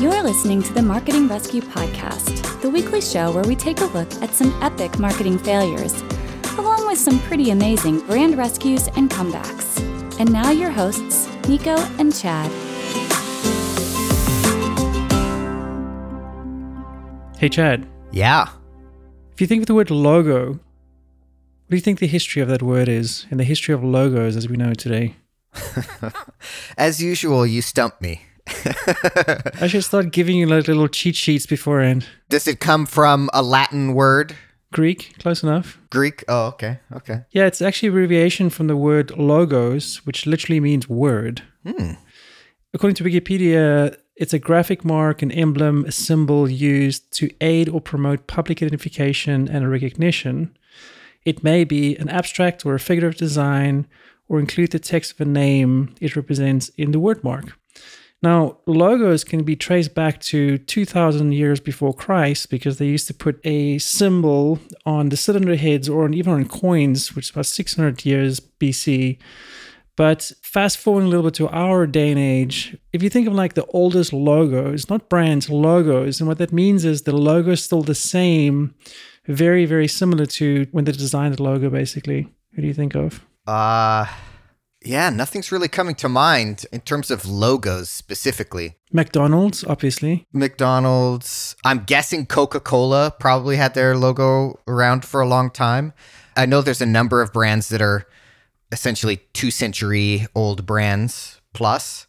You're listening to the Marketing Rescue Podcast, the weekly show where we take a look at some epic marketing failures, along with some pretty amazing brand rescues and comebacks. And now, your hosts, Nico and Chad. Hey, Chad, Yeah. if you think of the word logo, what do you think the history of that word is and the history of logos as we know it today? As usual, you stump me. I should start giving you like little cheat sheets beforehand. Does it come from a Latin word? Greek, close enough. Greek? Oh, okay. Okay. Yeah, it's actually abbreviation from the word logos, which literally means word. Hmm. According to Wikipedia, it's a graphic mark, an emblem, a symbol used to aid or promote public identification and recognition. It may be an abstract or a figurative design or include the text of a name it represents in the word mark. Now, logos can be traced back to 2000 years before Christ because they used to put a symbol on the cylinder heads or even on coins, which is about 600 years BC. But fast forwarding a little bit to our day and age, if you think of like the oldest logos, not brands, logos, and what that means is the logo is still the same, very, very similar to when they designed the logo, basically. Who do you think of? Uh, yeah, nothing's really coming to mind in terms of logos specifically. McDonald's, obviously. McDonald's, I'm guessing Coca Cola probably had their logo around for a long time. I know there's a number of brands that are essentially two century old brands plus.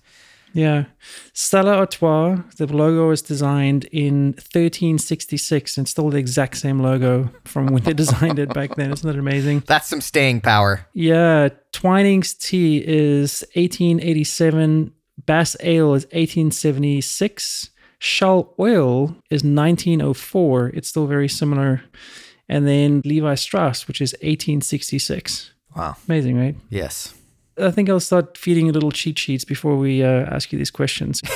Yeah. Stella Artois, the logo was designed in 1366 and still the exact same logo from when they designed it back then. Isn't that amazing? That's some staying power. Yeah. Twinings tea is 1887. Bass Ale is 1876. Shell Oil is 1904. It's still very similar. And then Levi Strauss, which is 1866. Wow. Amazing, right? Yes. I think I'll start feeding you little cheat sheets before we uh, ask you these questions.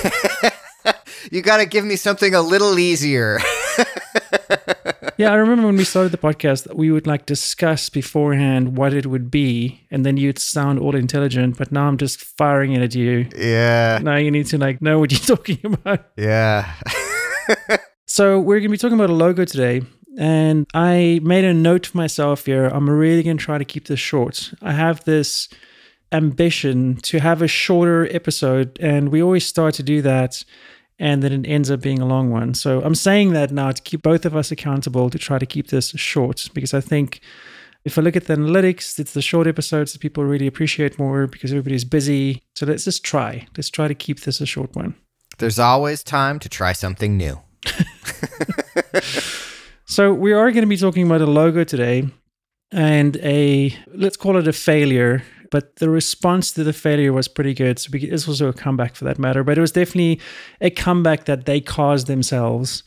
You got to give me something a little easier. yeah, I remember when we started the podcast, we would like discuss beforehand what it would be, and then you'd sound all intelligent. But now I'm just firing it at you. yeah. Now you need to like know what you're talking about. Yeah. So we're gonna be talking about a logo today, and I made a note for myself here. I'm really gonna try to keep this short. I have this ambition to have a shorter episode, and we always start to do that. And then it ends up being a long one. So I'm saying that now to keep both of us accountable to try to keep this short because I think if I look at the analytics, it's the short episodes that people really appreciate more because everybody's busy. So let's just try. Let's try to keep this a short one. There's always time to try something new. So we are going to be talking about a logo today and a let's call it a failure, but the response to the failure was pretty good. So we, it's also a comeback for that matter, but it was definitely a comeback that they caused themselves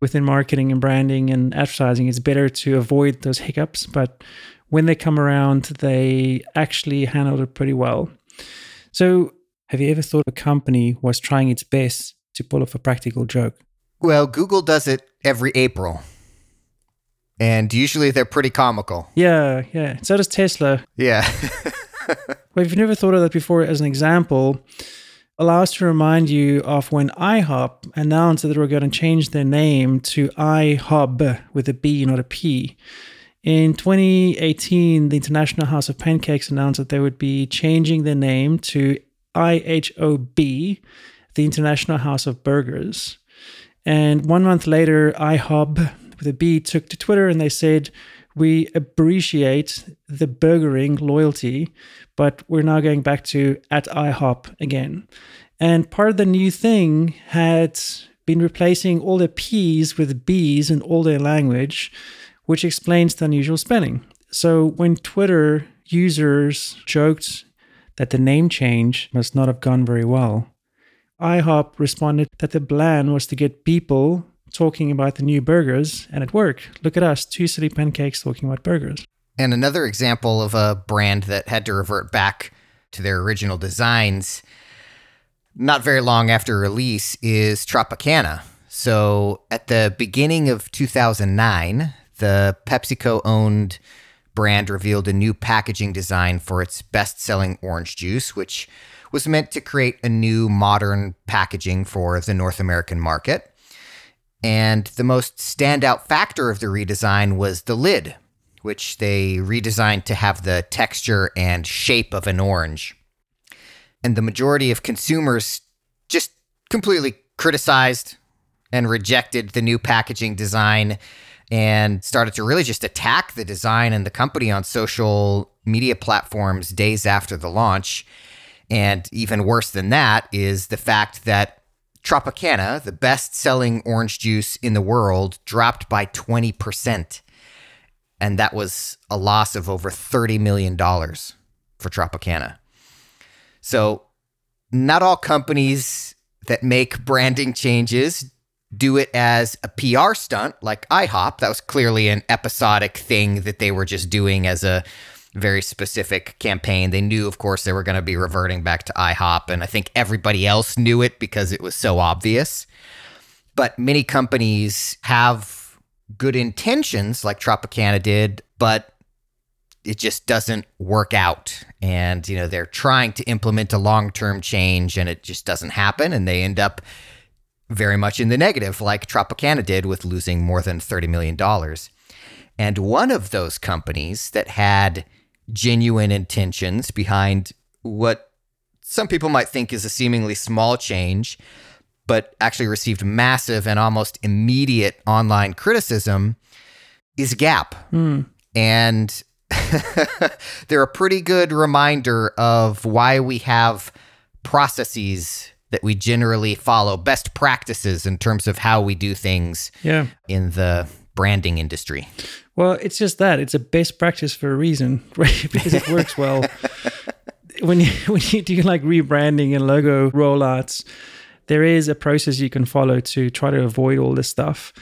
within marketing and branding and advertising. It's better to avoid those hiccups, but when they come around, they actually handled it pretty well. So, have you ever thought a company was trying its best to pull off a practical joke? Well, Google does it every April. And usually they're pretty comical. Yeah, yeah. So does Tesla. Yeah. Well, if you've never thought of that before as an example, allow us to remind you of when IHOP announced that they were going to change their name to IHOB with a B, not a P. In 2018, the International House of Pancakes announced that they would be changing their name to IHOB, the International House of Burgers. And one month later, IHOB with a B took to Twitter and they said, We appreciate the burgering loyalty, but we're now going back to at IHOP again. And part of the new thing had been replacing all the P's with B's in all their language, which explains the unusual spelling. So when Twitter users joked that the name change must not have gone very well, IHOP responded that the plan was to get people talking about the new burgers, and it worked. Look at us, two silly pancakes talking about burgers. and another example of a brand that had to revert back to their original designs not very long after release is Tropicana. So at the beginning of 2009, the PepsiCo owned brand revealed a new packaging design for its best selling orange juice, which was meant to create a new modern packaging for the North American market. And the most standout factor of the redesign was the lid, which they redesigned to have the texture and shape of an orange. And the majority of consumers just completely criticized and rejected the new packaging design and started to really just attack the design and the company on social media platforms days after the launch. And even worse than that is the fact that Tropicana, the best selling orange juice in the world, dropped by 20%. And that was a loss of over $30 million for Tropicana. So, not all companies that make branding changes do it as a PR stunt like IHOP. That was clearly an episodic thing that they were just doing as a very specific campaign. They knew, of course, they were going to be reverting back to IHOP, and I think everybody else knew it because it was so obvious. But many companies have good intentions, like Tropicana did, but it just doesn't work out. And, you know, they're trying to implement a long term change and it just doesn't happen. And they end up very much in the negative, like Tropicana did with losing more than $30 million. And one of those companies that had genuine intentions behind what some people might think is a seemingly small change, but actually received massive and almost immediate online criticism is Gap. Mm. And they're a pretty good reminder of why we have processes that we generally follow, best practices in terms of how we do things yeah. in the branding industry. Well, it's just that it's a best practice for a reason, right? because it works well. when you when you do like rebranding and logo rollouts, there is a process you can follow to try to avoid all this stuff.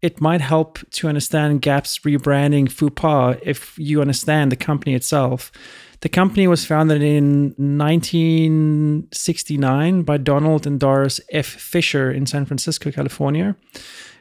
It might help to understand Gap's rebranding faux pas if you understand the company itself. The company was founded in 1969 by Donald and Doris F. Fisher in San Francisco, California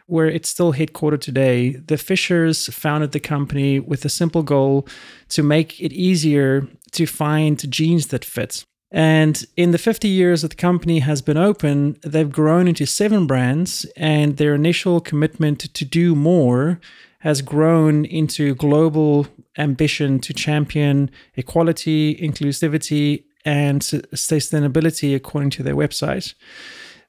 where it's still headquartered today, the Fishers founded the company with a simple goal to make it easier to find jeans that fit. And in the 50 years that the company has been open, they've grown into seven brands, and their initial commitment to do more has grown into global ambition to champion equality, inclusivity, and sustainability, according to their website.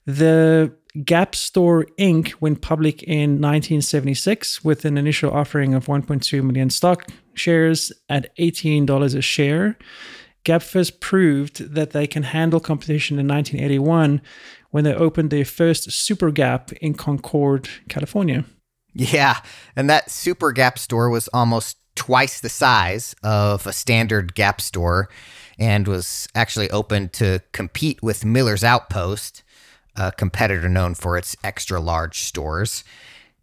The Gap Store Inc. went public in 1976 with an initial offering of 1.2 million stock shares at $18 a share. Gap first proved that they can handle competition in 1981 when they opened their first Super Gap in Concord, California. Yeah, and that Super Gap store was almost twice the size of a standard Gap store and was actually open to compete with Miller's Outpost a competitor known for its extra large stores.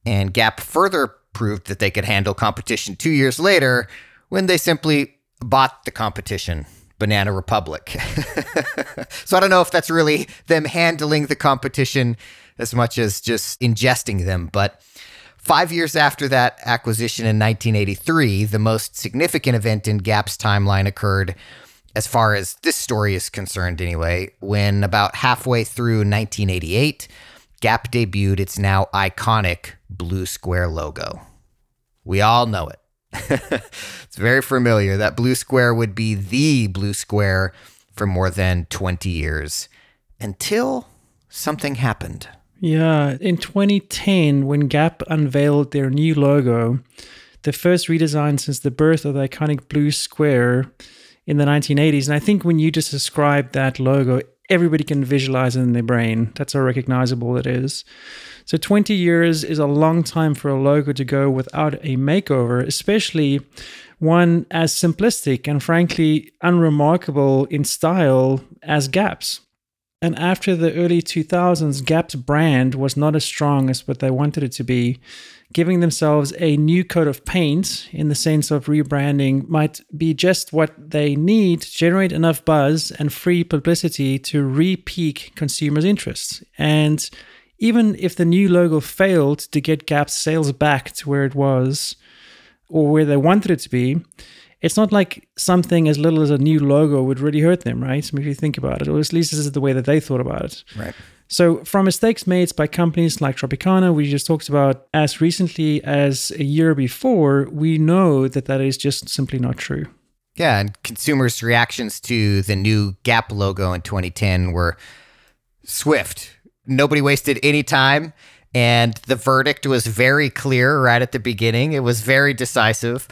And Gap further proved that they could handle competition two years later when they simply bought the competition, Banana Republic. so I don't know if that's really them handling the competition as much as just ingesting them, but. Five years after that acquisition in 1983, the most significant event in Gap's timeline occurred as far as this story is concerned, anyway, when about halfway through 1988, Gap debuted its now iconic blue square logo. We all know it. it's very familiar. That blue square would be the blue square for more than 20 years until something happened. Yeah, in 2010, when Gap unveiled their new logo, the first redesign since the birth of the iconic blue square, in the 1980s. And I think when you just describe that logo, everybody can visualize it in their brain. That's how recognizable it is. So 20 years is a long time for a logo to go without a makeover, especially one as simplistic and frankly unremarkable in style as Gap's. And after the early 2000s, Gap's brand was not as strong as what they wanted it to be giving themselves a new coat of paint in the sense of rebranding might be just what they need to generate enough buzz and free publicity to re-peak consumers' interests. And even if the new logo failed to get Gap's sales back to where it was or where they wanted it to be, it's not like something as little as a new logo would really hurt them, right? I mean, if you think about it, or at least this is the way that they thought about it. Right. So, from mistakes made by companies like Tropicana, we just talked about as recently as a year before, we know that that is just simply not true. Yeah, and consumers' reactions to the new Gap logo in 2010 were swift. Nobody wasted any time, and the verdict was very clear right at the beginning. It was very decisive,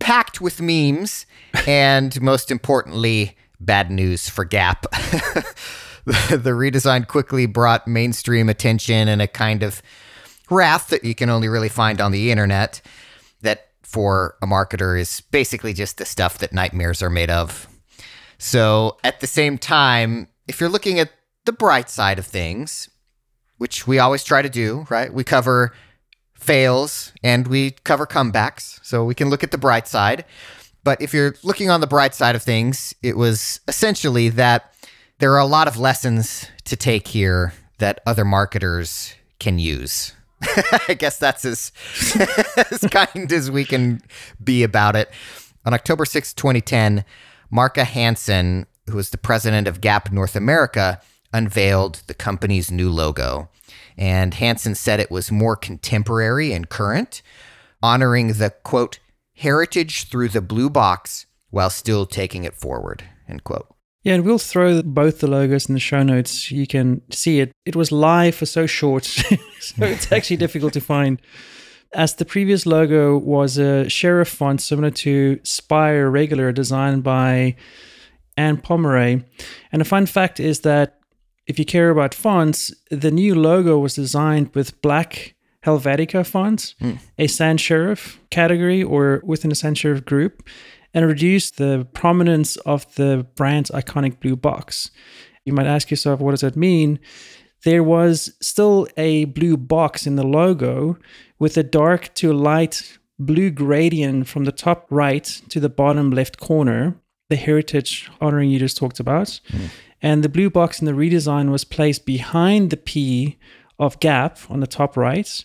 packed with memes, and most importantly, bad news for Gap. the redesign quickly brought mainstream attention and a kind of wrath that you can only really find on the internet that for a marketer is basically just the stuff that nightmares are made of. So at the same time, if you're looking at the bright side of things, which we always try to do, right? We cover fails and we cover comebacks. So we can look at the bright side. But if you're looking on the bright side of things, it was essentially that there are a lot of lessons to take here that other marketers can use. I guess that's as, as kind as we can be about it. On October 6, 2010, Marka Hansen, who was the president of Gap North America, unveiled the company's new logo. And Hansen said it was more contemporary and current, honoring the quote, heritage through the blue box while still taking it forward, end quote. Yeah, and we'll throw both the logos in the show notes. You can see it. It was live for so short, so it's actually difficult to find. As the previous logo was a serif font similar to Spire Regular, designed by Anne Pomeroy. And a fun fact is that if you care about fonts, the new logo was designed with black Helvetica fonts, mm. a sans serif category or within a sans serif group and reduce the prominence of the brand's iconic blue box. You might ask yourself, what does that mean? There was still a blue box in the logo with a dark to light blue gradient from the top right to the bottom left corner, the heritage honoring you just talked about. Mm. And the blue box in the redesign was placed behind the P of gap on the top right.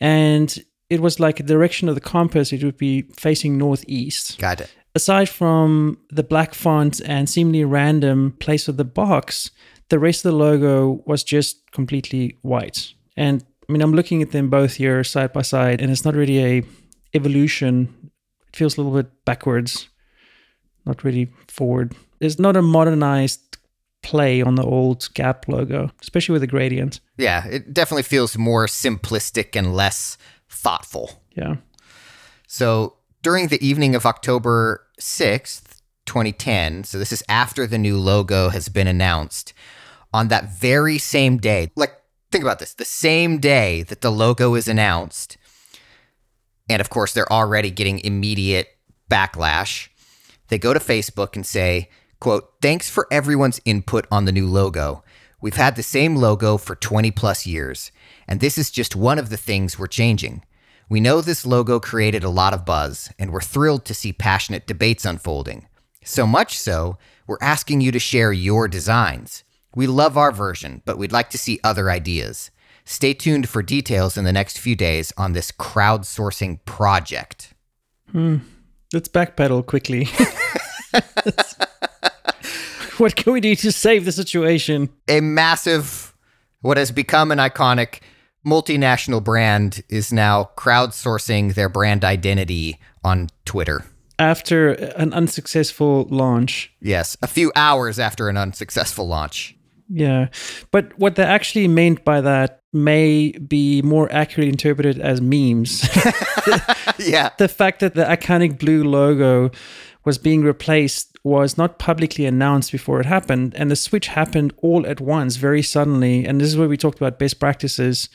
And it was like a direction of the compass, it would be facing northeast. Got it aside from the black font and seemingly random place of the box, the rest of the logo was just completely white. And I mean, I'm looking at them both here side by side, and it's not really a evolution. It feels a little bit backwards, not really forward. It's not a modernized play on the old Gap logo, especially with the gradient. Yeah, it definitely feels more simplistic and less thoughtful. Yeah. So during the evening of October 6th, 2010, so this is after the new logo has been announced, on that very same day, like, think about this the same day that the logo is announced, and of course, they're already getting immediate backlash, they go to Facebook and say, quote, thanks for everyone's input on the new logo. We've had the same logo for 20 plus years, and this is just one of the things we're changing. We know this logo created a lot of buzz, and we're thrilled to see passionate debates unfolding. So much so, we're asking you to share your designs. We love our version, but we'd like to see other ideas. Stay tuned for details in the next few days on this crowdsourcing project. Hmm. Let's backpedal quickly. what can we do to save the situation? A massive, what has become an iconic multinational brand is now crowdsourcing their brand identity on Twitter. After an unsuccessful launch. Yes, a few hours after an unsuccessful launch. Yeah. But what they actually meant by that may be more accurately interpreted as memes. yeah. The fact that the iconic blue logo was being replaced was not publicly announced before it happened. And the switch happened all at once, very suddenly. And this is where we talked about best practices,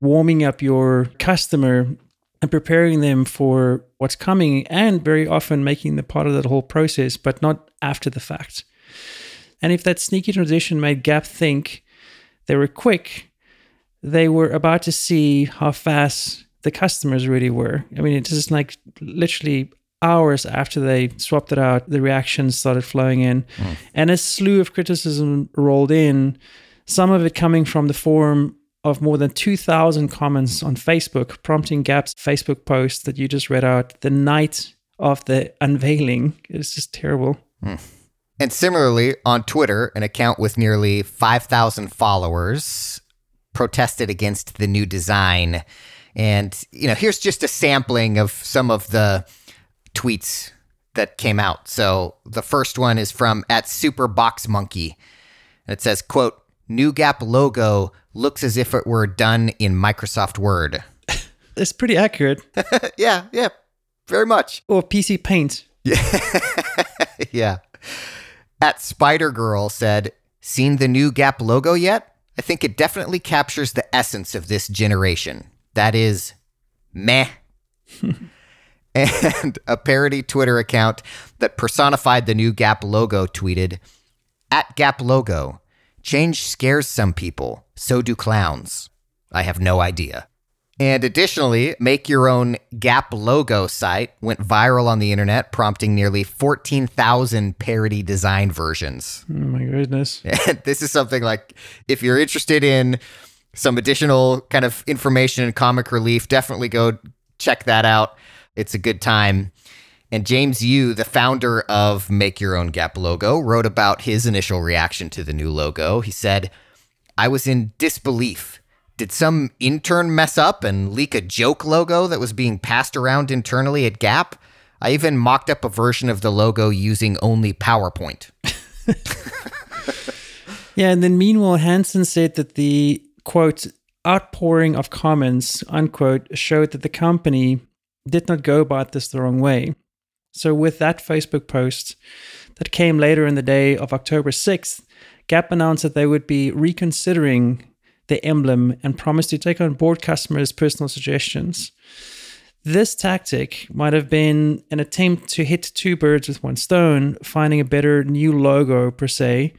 warming up your customer and preparing them for what's coming, and very often making them part of that whole process, but not after the fact. And if that sneaky transition made Gap think they were quick, they were about to see how fast the customers really were. I mean, it's just like literally hours after they swapped it out, the reactions started flowing in. Mm. And a slew of criticism rolled in, some of it coming from the forum of more than 2,000 comments on Facebook, prompting Gap's Facebook post that you just read out the night of the unveiling. It's just terrible. And similarly, on Twitter, an account with nearly 5,000 followers protested against the new design. And, you know, here's just a sampling of some of the tweets that came out. So the first one is from at Superbox Monkey. And it says, quote, New Gap logo looks as if it were done in Microsoft Word. It's pretty accurate. yeah, yeah, very much. Or PC Paint. yeah. At Spider Girl said, Seen the new Gap logo yet? I think it definitely captures the essence of this generation. That is meh. And a parody Twitter account that personified the new Gap logo tweeted, At Gap logo, change scares some people, so do clowns. I have no idea. And additionally, make your own Gap logo site went viral on the internet, prompting nearly 14,000 parody design versions. Oh my goodness. And this is something like if you're interested in some additional kind of information and comic relief, definitely go check that out. It's a good time. And James Yu, the founder of Make Your Own Gap logo, wrote about his initial reaction to the new logo. He said, I was in disbelief. Did some intern mess up and leak a joke logo that was being passed around internally at Gap? I even mocked up a version of the logo using only PowerPoint. Yeah, and then meanwhile, Hansen said that the quote outpouring of comments unquote showed that the company did not go about this the wrong way. So with that Facebook post that came later in the day of October 6th, Gap announced that they would be reconsidering the emblem and promised to take on board customers' personal suggestions. This tactic might have been an attempt to hit two birds with one stone, finding a better new logo per se,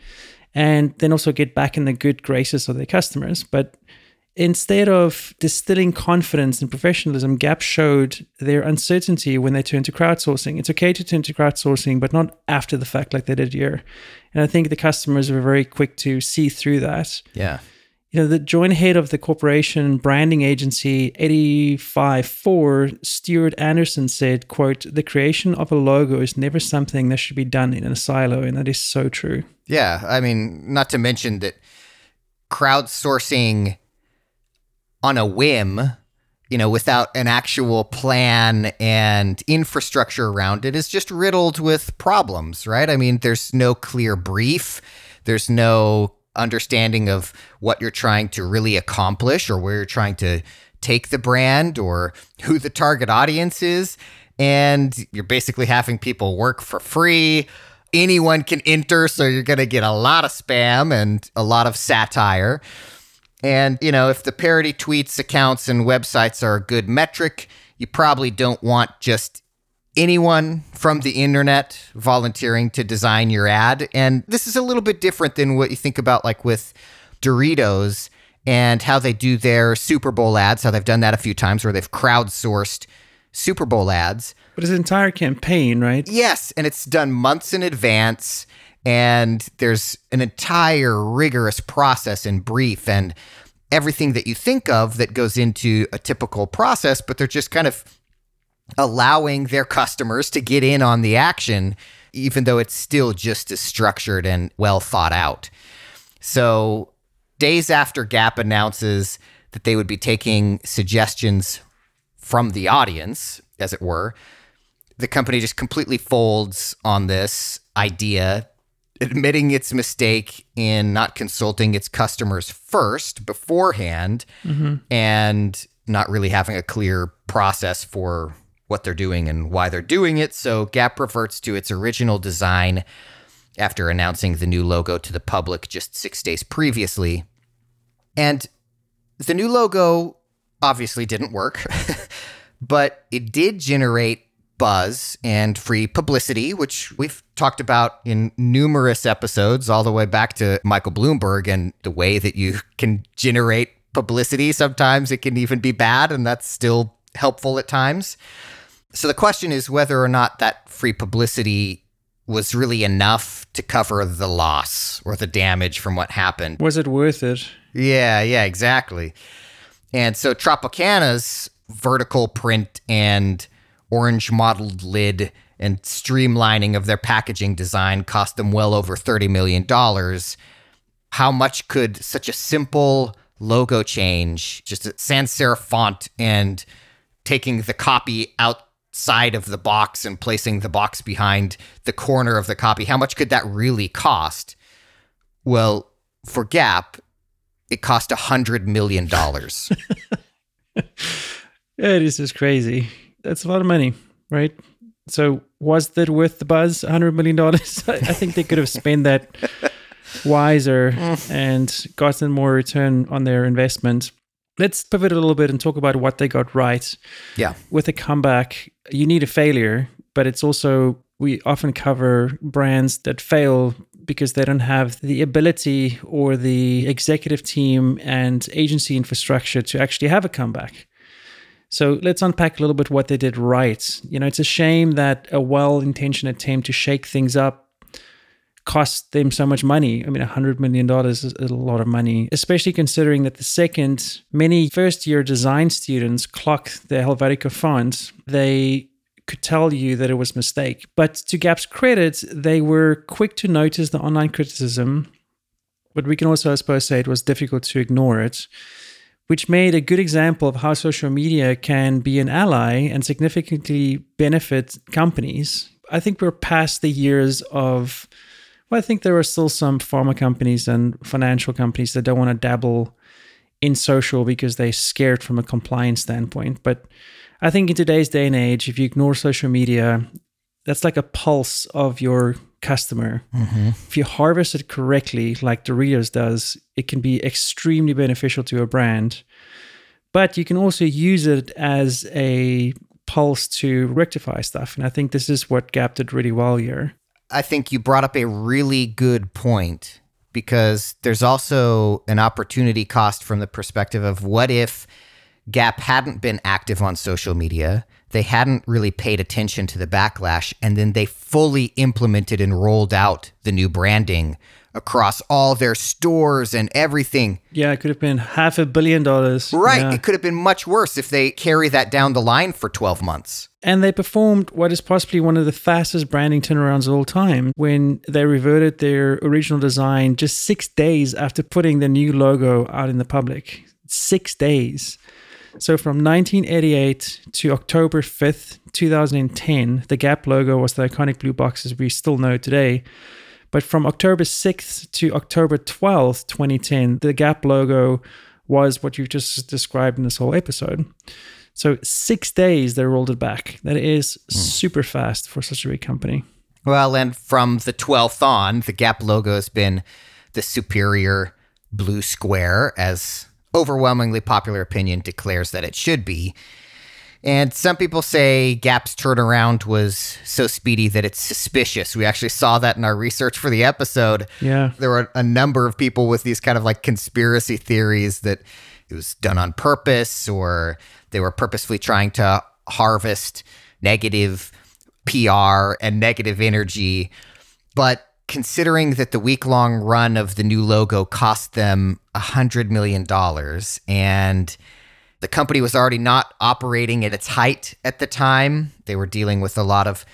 and then also get back in the good graces of their customers. But instead of distilling confidence and professionalism, Gap showed their uncertainty when they turned to crowdsourcing. It's okay to turn to crowdsourcing, but not after the fact like they did here. And I think the customers were very quick to see through that. Yeah. You know, the joint head of the corporation branding agency 854, Stuart Anderson said, quote, the creation of a logo is never something that should be done in a silo. And that is so true. Yeah, I mean, not to mention that crowdsourcing on a whim, you know, without an actual plan and infrastructure around it is just riddled with problems, right? I mean, there's no clear brief, there's no understanding of what you're trying to really accomplish or where you're trying to take the brand or who the target audience is. And you're basically having people work for free. Anyone can enter, so you're going to get a lot of spam and a lot of satire. And, you know, if the parody tweets, accounts, and websites are a good metric, you probably don't want just anyone from the internet volunteering to design your ad. And this is a little bit different than what you think about, like with Doritos and how they do their Super Bowl ads, how they've done that a few times where they've crowdsourced Super Bowl ads. But his entire campaign, right? Yes, and it's done months in advance and there's an entire rigorous process and brief and everything that you think of that goes into a typical process, but they're just kind of allowing their customers to get in on the action, even though it's still just as structured and well thought out. So, days after Gap announces that they would be taking suggestions from the audience, as it were, the company just completely folds on this idea, admitting its mistake in not consulting its customers first beforehand mm-hmm. and not really having a clear process for what they're doing and why they're doing it. So Gap reverts to its original design after announcing the new logo to the public just six days previously. And the new logo obviously didn't work, but it did generate buzz and free publicity, which we've talked about in numerous episodes, all the way back to Michael Bloomberg and the way that you can generate publicity. Sometimes it can even be bad, and that's still helpful at times. So the question is whether or not that free publicity was really enough to cover the loss or the damage from what happened. Was it worth it? Yeah, yeah, exactly. And so Tropicana's vertical print and orange mottled lid and streamlining of their packaging design cost them well over $30 million. How much could such a simple logo change, just a sans serif font and taking the copy outside of the box and placing the box behind the corner of the copy, how much could that really cost? Well, for Gap, it cost a hundred million dollars. it is just crazy. That's a lot of money, right? So was that worth the buzz? $100 million? I think they could have spent that wiser mm. and gotten more return on their investment. Let's pivot a little bit and talk about what they got right. Yeah. With a comeback, you need a failure, but it's also, we often cover brands that fail because they don't have the ability or the executive team and agency infrastructure to actually have a comeback. So let's unpack a little bit what they did right. You know, it's a shame that a well intentioned attempt to shake things up cost them so much money. I mean, $100 million is a lot of money, especially considering that the second many first year design students clocked the Helvetica font, they could tell you that it was a mistake. But to Gap's credit, they were quick to notice the online criticism. But we can also, I suppose, say it was difficult to ignore it which made a good example of how social media can be an ally and significantly benefit companies. I think we're past the years of, well, I think there are still some pharma companies and financial companies that don't want to dabble in social because they're scared from a compliance standpoint. But I think in today's day and age, if you ignore social media, that's like a pulse of your customer. Mm-hmm. If you harvest it correctly, like Doritos does, it can be extremely beneficial to a brand. But you can also use it as a pulse to rectify stuff. And I think this is what Gap did really well here. I think you brought up a really good point because there's also an opportunity cost from the perspective of what if Gap hadn't been active on social media they hadn't really paid attention to the backlash and then they fully implemented and rolled out the new branding across all their stores and everything. Yeah, it could have been half a billion dollars. Right. Yeah. It could have been much worse if they carry that down the line for 12 months. And they performed what is possibly one of the fastest branding turnarounds of all time when they reverted their original design just six days after putting the new logo out in the public. Six days. So from 1988 to October 5th, 2010, the Gap logo was the iconic blue boxes we still know today. But from October 6th to October 12th, 2010, the Gap logo was what you just described in this whole episode. So six days they rolled it back. That is mm. super fast for such a big company. Well, and from the 12th on, the Gap logo has been the superior blue square as overwhelmingly popular opinion declares that it should be. And some people say Gap's turnaround was so speedy that it's suspicious. We actually saw that in our research for the episode. Yeah. There were a number of people with these kind of like conspiracy theories that it was done on purpose or they were purposefully trying to harvest negative PR and negative energy. But considering that the week long run of the new logo cost them a $100 million and the company was already not operating at its height at the time, they were dealing with a lot of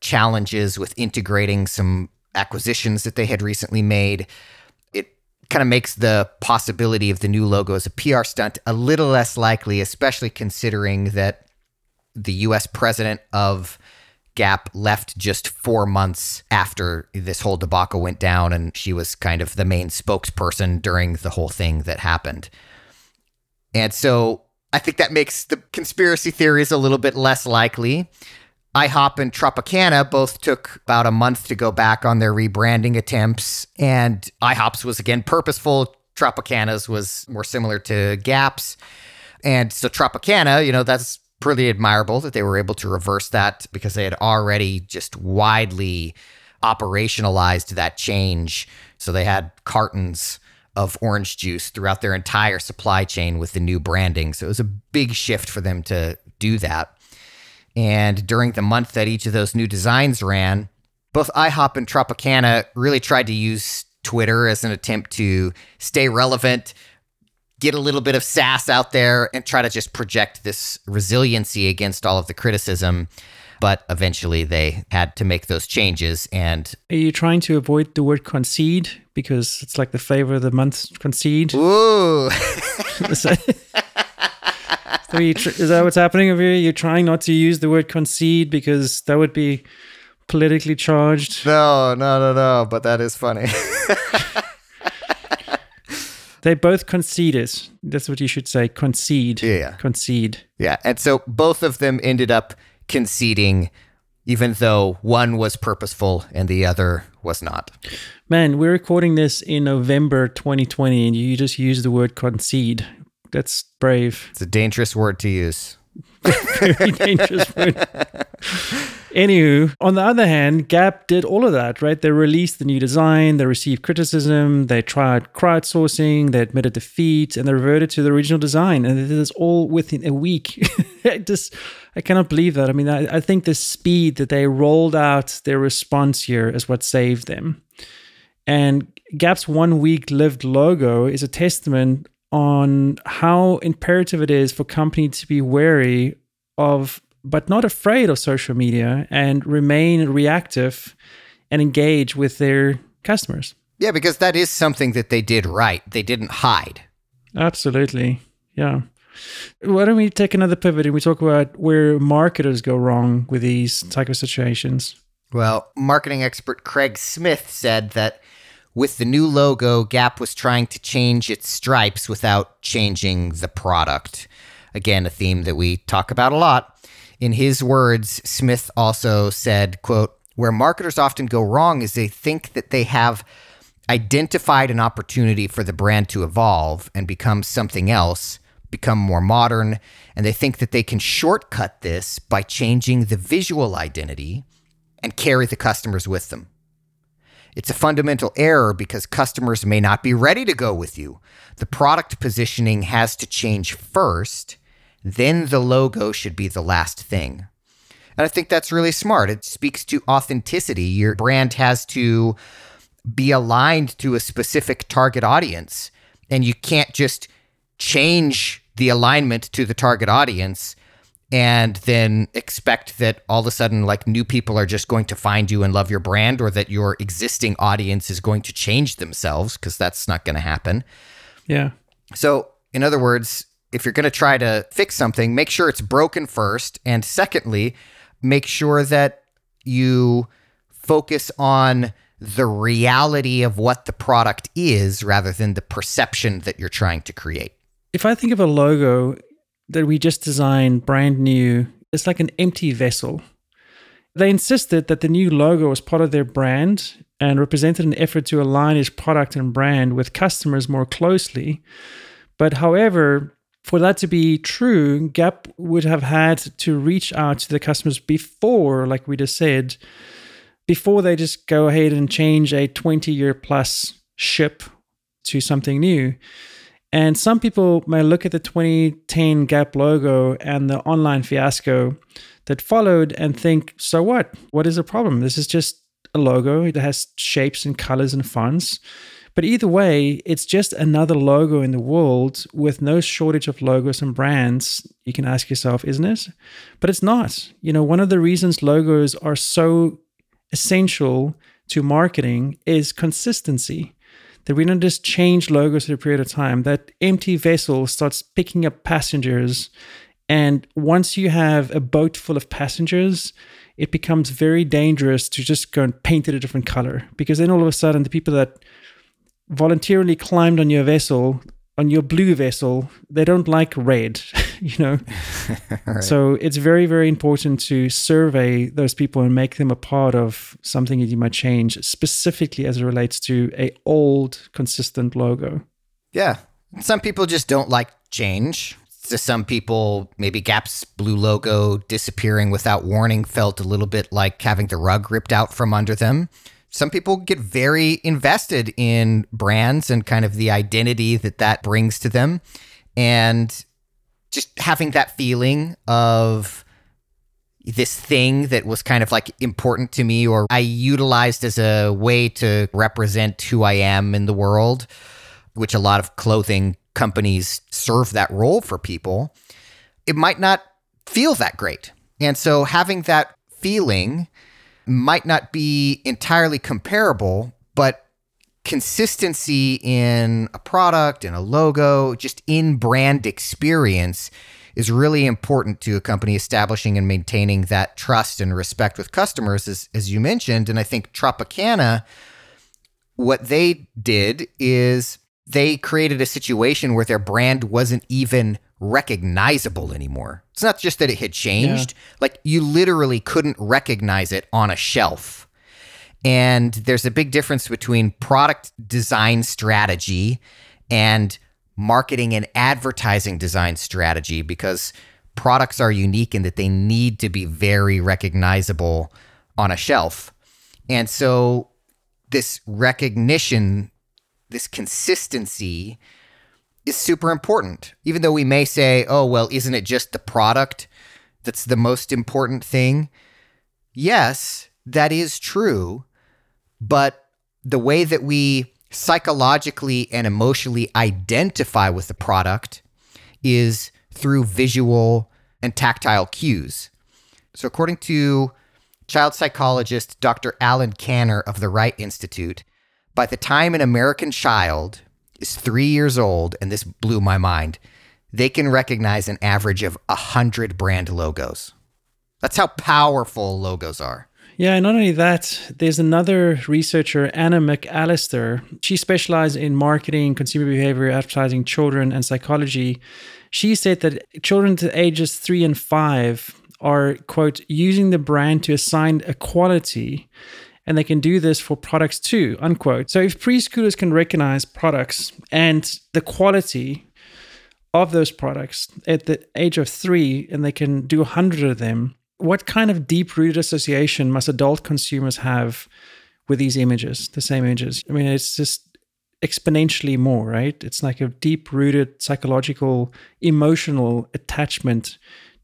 challenges with integrating some acquisitions that they had recently made. It kind of makes the possibility of the new logo as a PR stunt a little less likely, especially considering that the US president of Gap left just four months after this whole debacle went down, and she was kind of the main spokesperson during the whole thing that happened. And so I think that makes the conspiracy theories a little bit less likely. IHOP and Tropicana both took about a month to go back on their rebranding attempts, and IHOP's was again purposeful. Tropicana's was more similar to Gap's. And so Tropicana, you know, that's pretty admirable that they were able to reverse that because they had already just widely operationalized that change. So they had cartons of orange juice throughout their entire supply chain with the new branding. So it was a big shift for them to do that. And during the month that each of those new designs ran, both IHOP and Tropicana really tried to use Twitter as an attempt to stay relevant, get a little bit of sass out there and try to just project this resiliency against all of the criticism. But eventually they had to make those changes. And Are you trying to avoid the word concede because it's like the flavor of the month concede? ooh, so you tr- is that what's happening over here? You're trying not to use the word concede because that would be politically charged. no, no, no, no. But that is funny. They both conceded. That's what you should say. Concede. Yeah. Concede. yeah. And so both of them ended up conceding, even though one was purposeful and the other was not. Man, we're recording this in November 2020 and you just use the word concede. That's brave. It's a dangerous word to use. Very dangerous. Anywho, on the other hand, Gap did all of that, right? They released the new design, they received criticism, they tried crowdsourcing, they admitted defeat, and they reverted to the original design. And this all within a week. I just, I cannot believe that. I mean, I, I think the speed that they rolled out their response here is what saved them. And Gap's one week lived logo is a testament on how imperative it is for companies to be wary of, but not afraid of social media and remain reactive and engage with their customers. Yeah, because that is something that they did right. They didn't hide. Absolutely. Yeah. Why don't we take another pivot and we talk about where marketers go wrong with these type of situations? Well, marketing expert Craig Smith said that with the new logo, Gap was trying to change its stripes without changing the product. Again, a theme that we talk about a lot. In his words, Smith also said, quote, where marketers often go wrong is they think that they have identified an opportunity for the brand to evolve and become something else, become more modern, and they think that they can shortcut this by changing the visual identity and carry the customers with them. It's a fundamental error because customers may not be ready to go with you. The product positioning has to change first, then the logo should be the last thing. And I think that's really smart. It speaks to authenticity. Your brand has to be aligned to a specific target audience, and you can't just change the alignment to the target audience and then expect that all of a sudden like new people are just going to find you and love your brand or that your existing audience is going to change themselves because that's not going to happen. Yeah. So, in other words, if you're going to try to fix something, make sure it's broken first. And secondly, make sure that you focus on the reality of what the product is rather than the perception that you're trying to create. If I think of a logo that we just designed brand new, it's like an empty vessel. They insisted that the new logo was part of their brand and represented an effort to align its product and brand with customers more closely. But however, for that to be true, Gap would have had to reach out to the customers before, like we just said, before they just go ahead and change a 20 year plus ship to something new. And some people may look at the 2010 Gap logo and the online fiasco that followed and think, so what? What is the problem? This is just a logo. It has shapes and colors and fonts. But either way, it's just another logo in the world with no shortage of logos and brands. You can ask yourself, isn't it? But it's not. You know, one of the reasons logos are so essential to marketing is consistency. That we don't just change logos at a period of time. That empty vessel starts picking up passengers. And once you have a boat full of passengers, it becomes very dangerous to just go and paint it a different color because then all of a sudden the people that voluntarily climbed on your vessel on your blue vessel they don't like red you know Right. so it's very very important to survey those people and make them a part of something that you might change specifically as it relates to a old consistent logo Yeah. Some people just don't like change. To some people, maybe Gap's blue logo disappearing without warning felt a little bit like having the rug ripped out from under them. Some people get very invested in brands and kind of the identity that that brings to them. And just having that feeling of this thing that was kind of like important to me or I utilized as a way to represent who I am in the world, which a lot of clothing companies serve that role for people, it might not feel that great. And so having that feeling might not be entirely comparable, but consistency in a product, in a logo, just in brand experience is really important to a company establishing and maintaining that trust and respect with customers, as, as you mentioned. And I think Tropicana, what they did is they created a situation where their brand wasn't even recognizable anymore. It's not just that it had changed, yeah. like you literally couldn't recognize it on a shelf. And there's a big difference between product design strategy and marketing and advertising design strategy because products are unique in that they need to be very recognizable on a shelf. And so this recognition, this consistency is super important. Even though we may say, oh, well, isn't it just the product that's the most important thing? Yes, that is true. But the way that we psychologically and emotionally identify with the product is through visual and tactile cues. So, according to child psychologist Dr. Allen Kanner of the Wright Institute, by the time an American child is three years old, and this blew my mind, they can recognize an average of 100 brand logos. That's how powerful logos are. Yeah, and not only that, there's another researcher, Anna McAlister. She specialized in marketing, consumer behavior, advertising, children, and psychology. She said that children to ages three and five are, quote, using the brand to assign a quality, and they can do this for products too, unquote. So if preschoolers can recognize products and the quality of those products at the age of three, and they can do a hundred of them, what kind of deep rooted association must adult consumers have with these images, the same images? I mean, it's just exponentially more, right? It's like a deep rooted psychological, emotional attachment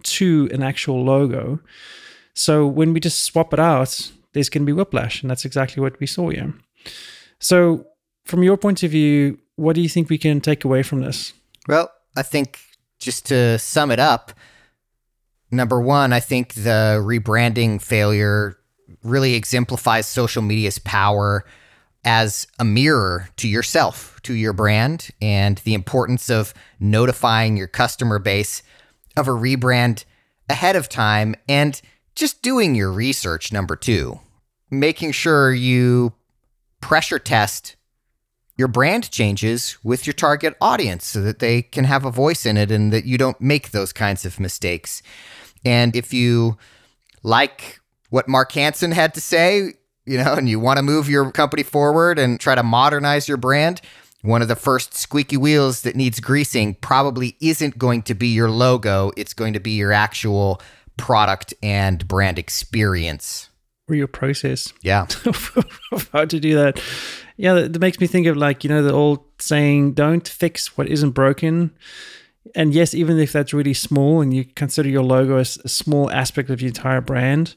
to an actual logo. So when we just swap it out, there's going to be whiplash. And that's exactly what we saw here. So, from your point of view, what do you think we can take away from this? Well, I think just to sum it up, Number one, I think the rebranding failure really exemplifies social media's power as a mirror to yourself, to your brand, and the importance of notifying your customer base of a rebrand ahead of time and just doing your research. Number two, making sure you pressure test your brand changes with your target audience so that they can have a voice in it and that you don't make those kinds of mistakes. And if you like what Marka Hansen had to say, you know, and you want to move your company forward and try to modernize your brand, one of the first squeaky wheels that needs greasing probably isn't going to be your logo. It's going to be your actual product and brand experience. Or your process. Yeah. how to do that. Yeah, that makes me think of like, you know, the old saying, don't fix what isn't broken and yes, even if that's really small and you consider your logo as a small aspect of your entire brand.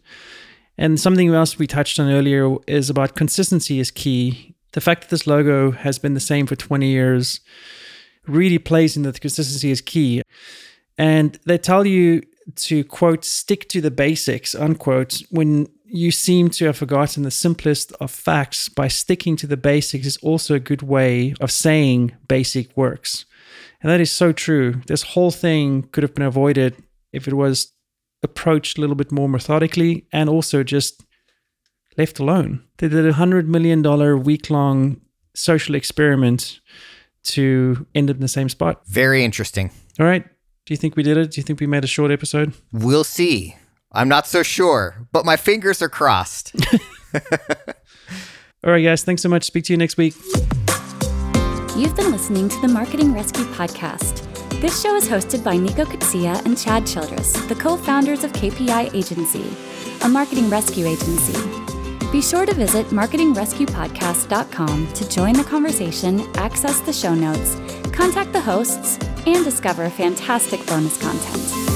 And something else we touched on earlier is about consistency is key. The fact that this logo has been the same for 20 years really plays into the consistency is key. And they tell you to quote, stick to the basics, unquote, when you seem to have forgotten the simplest of facts by sticking to the basics is also a good way of saying basic works. And that is so true. This whole thing could have been avoided if it was approached a little bit more methodically and also just left alone. They did a $100 million week long social experiment to end up in the same spot. Very interesting. All right. Do you think we did it? Do you think we made a short episode? We'll see. I'm not so sure, but my fingers are crossed. All right, guys. Thanks so much. Speak to you next week. You've been listening to the Marketing Rescue Podcast. This show is hosted by Nico Kutsia and Chad Childress, the co founders of KPI Agency, a marketing rescue agency. Be sure to visit marketingrescuepodcast.com to join the conversation, access the show notes, contact the hosts, and discover fantastic bonus content.